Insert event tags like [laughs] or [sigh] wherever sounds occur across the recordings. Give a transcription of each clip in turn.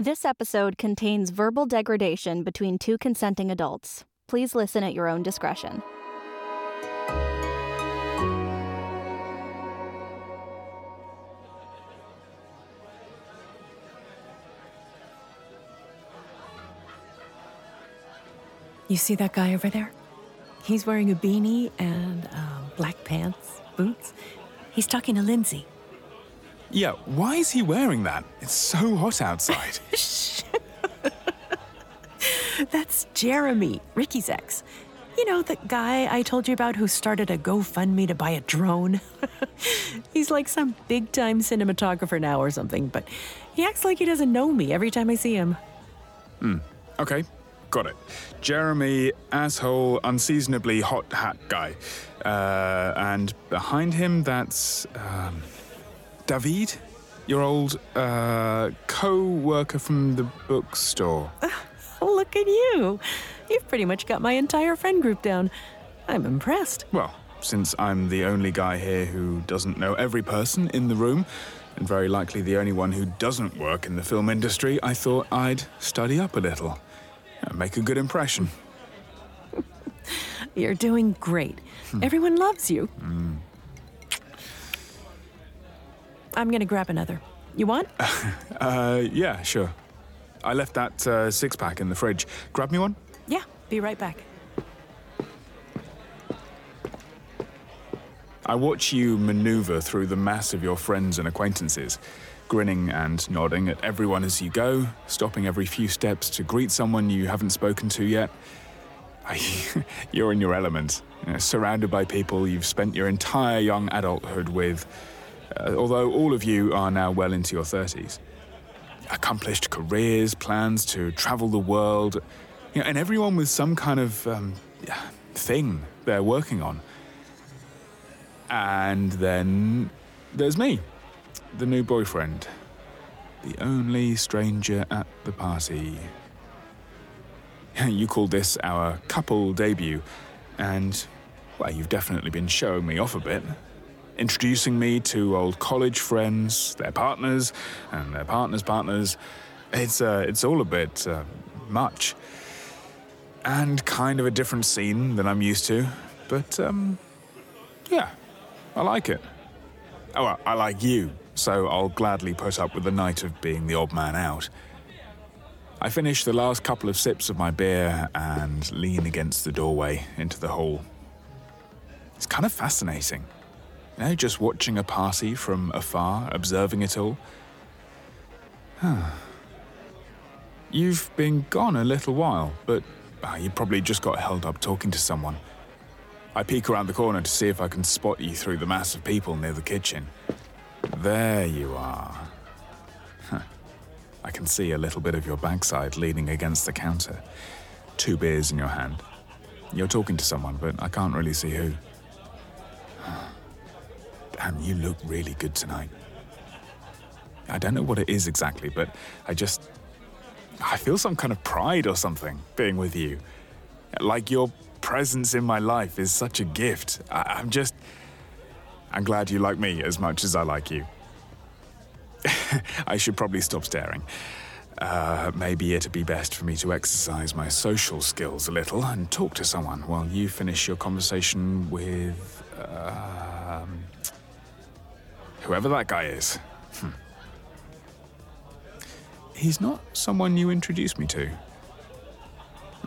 This episode contains verbal degradation between two consenting adults. Please listen at your own discretion. You see that guy over there? He's wearing a beanie and um, black pants, boots. He's talking to Lindsay. Yeah, why is he wearing that? It's so hot outside. [laughs] That's Jeremy, Ricky's ex. You know, the guy I told you about who started a GoFundMe to buy a drone? [laughs] He's like some big time cinematographer now or something, but he acts like he doesn't know me every time I see him. Hmm. okay, got it. Jeremy, asshole, unseasonably hot hat guy. Uh, and behind him, that's. Um, David? Your old uh, co worker from the bookstore. [laughs] Look at you. You've pretty much got my entire friend group down. I'm impressed. Well, since I'm the only guy here who doesn't know every person in the room, and very likely the only one who doesn't work in the film industry, I thought I'd study up a little. and Make a good impression. [laughs] You're doing great. Everyone loves you. I'm gonna grab another. You want? [laughs] Uh, yeah, sure. I left that uh, six pack in the fridge. Grab me one? yeah, be right back. I watch you maneuver through the mass of your friends and acquaintances, grinning and nodding at everyone as you go, stopping every few steps to greet someone you haven't spoken to yet. [laughs] You're in your element, you know, surrounded by people you've spent your entire young adulthood with, uh, although all of you are now well into your 30s. Accomplished careers, plans to travel the world, you know, and everyone with some kind of um, thing they're working on. And then there's me, the new boyfriend, the only stranger at the party. [laughs] You called this our couple debut, and, well, you've definitely been showing me off a bit. Introducing me to old college friends, their partners, and their partners' partners. It's, uh, it's all a bit uh, much. And kind of a different scene than I'm used to. But, um, yeah, I like it. Oh, well, I like you, so I'll gladly put up with the night of being the odd man out. I finish the last couple of sips of my beer and lean against the doorway into the hall. It's kind of fascinating. You know, just watching a party from afar, observing it all. You've been gone a little while, but uh, you probably just got held up talking to someone. I peek around the corner to see if I can spot you through the mass of people near the kitchen. There you are. Huh. I can see a little bit of your backside leaning against the counter. Two beers in your hand. You're talking to someone, but I can't really see who. Damn, you look really good tonight. I don't know what it is exactly, but I just. I feel some kind of pride or something being with you. Like your presence in my life is such a gift. I, I'm just. I'm glad you like me as much as I like you. [laughs] I should probably stop staring. Uh, maybe it'd be best for me to exercise my social skills a little and talk to someone while you finish your conversation with. Um, whoever that guy is. Hmm. He's not someone you introduced me to.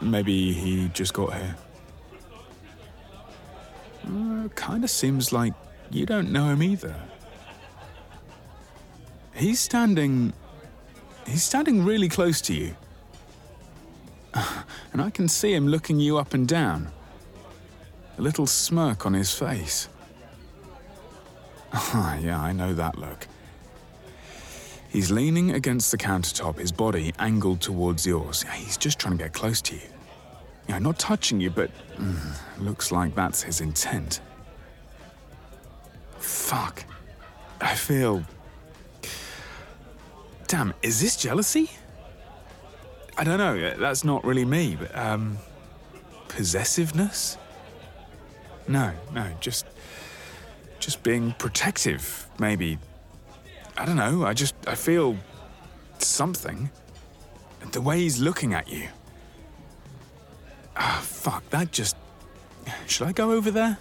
Maybe he just got here. Uh, kind of seems like you don't know him either. He's standing. He's standing really close to you. [sighs] And I can see him looking you up and down. A little smirk on his face. Ah, yeah, I know that look. He's leaning against the countertop, his body angled towards yours. He's just trying to get close to you. Yeah, not touching you, but mm, looks like that's his intent. Fuck. I feel. Damn, is this jealousy? I don't know, that's not really me, but, um. Possessiveness? No, no, just. Just being protective, maybe. I don't know, I just. I feel. something. The way he's looking at you. Ah, fuck, that just. Should I go over there?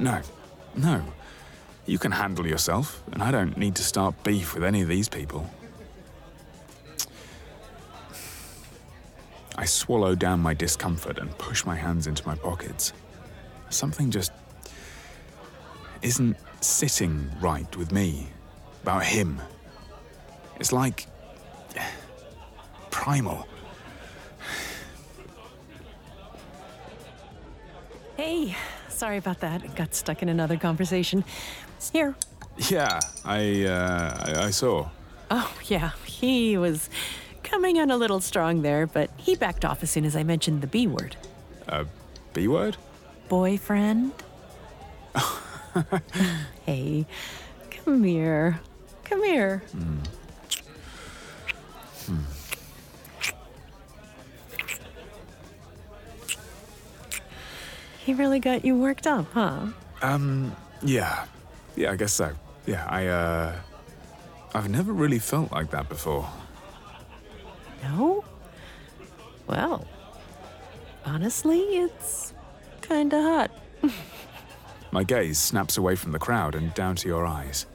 No, no. You can handle yourself, and I don't need to start beef with any of these people. I swallow down my discomfort and push my hands into my pockets. Something just isn't sitting right with me about him. It's like primal. Hey, sorry about that. Got stuck in another conversation. It's Here. Yeah, I uh, I, I saw. Oh, yeah. He was coming on a little strong there, but he backed off as soon as I mentioned the B word. A B word? Boyfriend? [laughs] hey, come here. Come here. He really got you worked up, huh? Um, yeah, yeah, I guess so. Yeah, I uh, I've never really felt like that before. No? Well, honestly, it's kinda hot. [laughs] My gaze snaps away from the crowd and down to your eyes.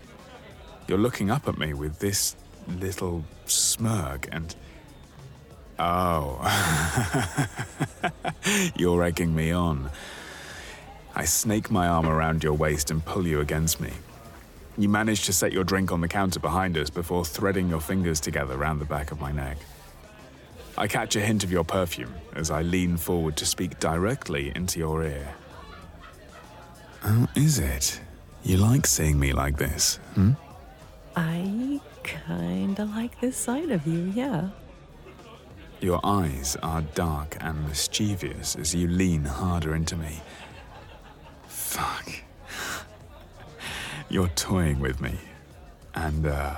You're looking up at me with this little smirk and. Oh. [laughs] You're egging me on. I snake my arm around your waist and pull you against me. You manage to set your drink on the counter behind us before threading your fingers together round the back of my neck. I catch a hint of your perfume as I lean forward to speak directly into your ear. How is it? You like seeing me like this, hmm? I kinda like this side of you, yeah. Your eyes are dark and mischievous as you lean harder into me. Fuck. You're toying with me. And, uh,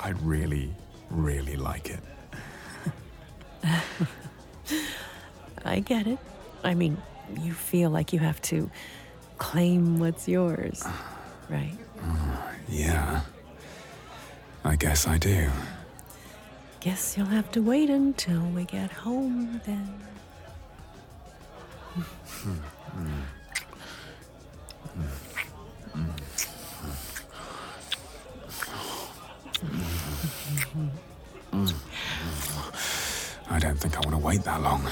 I really, really like it. [laughs] I get it. I mean, you feel like you have to claim what's yours, right? Yeah. I guess I do. Guess you'll have to wait until we get home then. I don't think I want to wait that long.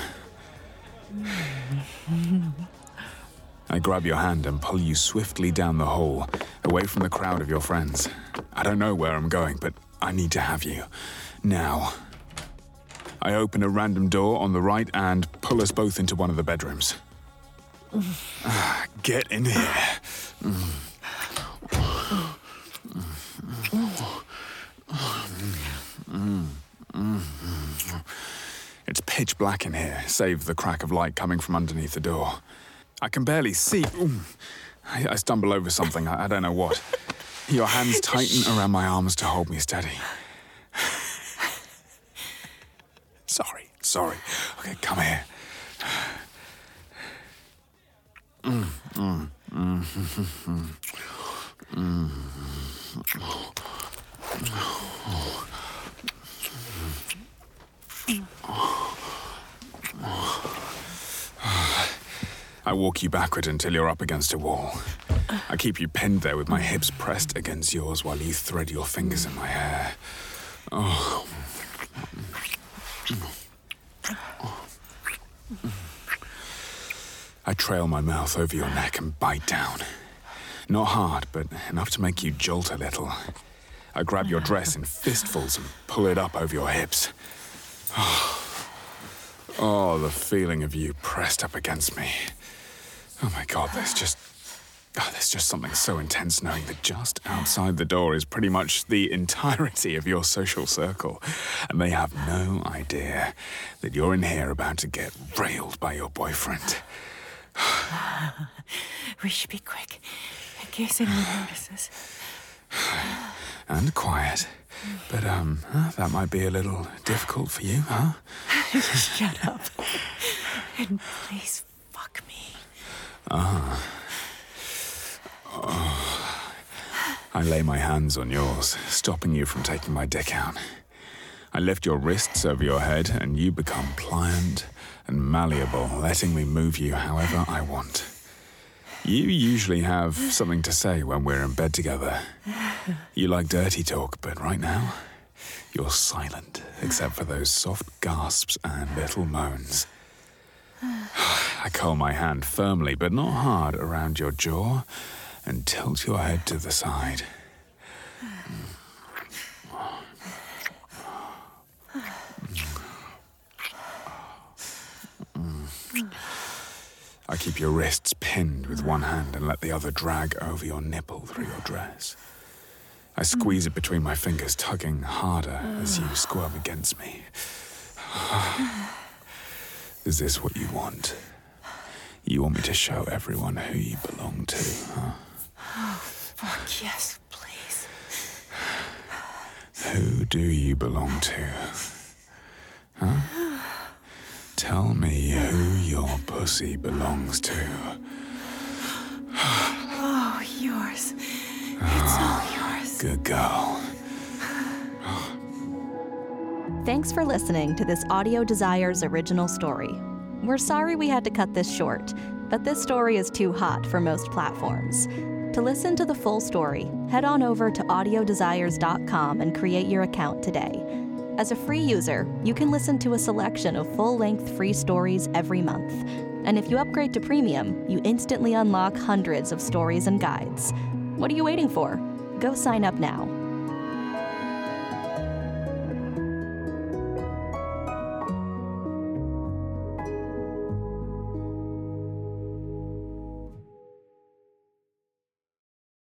I grab your hand and pull you swiftly down the hall, away from the crowd of your friends. I don't know where I'm going, but I need to have you. Now. I open a random door on the right and pull us both into one of the bedrooms. [sighs] Get in here. It's pitch black in here, save the crack of light coming from underneath the door. I can barely see. I, I stumble over something, I, I don't know what. Your hands tighten around my arms to hold me steady. sorry, sorry. Okay, come here. I walk you backward until you're up against a wall. I keep you pinned there with my hips pressed against yours while you thread your fingers in my hair. Oh. I trail my mouth over your neck and bite down. Not hard, but enough to make you jolt a little. I grab your dress in fistfuls and pull it up over your hips. [sighs] Oh, the feeling of you pressed up against me. Oh my god, there's just. Oh, there's just something so intense knowing that just outside the door is pretty much the [laughs] entirety of your social circle. And they have no idea that you're in here about to get railed by your boyfriend. We should be quick in case anyone notices. [sighs] And quiet. But, um, huh, that might be a little difficult for you, huh? [laughs] Shut up. And please fuck me. I lay my hands on yours, stopping you from taking my dick out. I lift your wrists over your head, and you become pliant and malleable, letting me move you however I want. You usually have something to say when we're in bed together. You like dirty talk, but right now, you're silent, except for those soft gasps and little moans. [sighs] I curl my hand firmly, but not hard, around your jaw and tilt your head to the side. I keep your wrists pinned with one hand and let the other drag over your nipple through your dress. I squeeze it between my fingers, tugging harder as you squirm against me. [sighs] Ah. Is this what you want? You want me to show everyone who you belong to, huh? Oh, fuck yes, please. Who do you belong to? Huh? Tell me who your pussy belongs to. Oh, yours. It's all ah, yours. Good girl. Thanks for listening to this Audio Desires original story. We're sorry we had to cut this short, but this story is too hot for most platforms. To listen to the full story, head on over to audiodesires.com and create your account today. As a free user, you can listen to a selection of full length free stories every month. And if you upgrade to premium, you instantly unlock hundreds of stories and guides. What are you waiting for? Go sign up now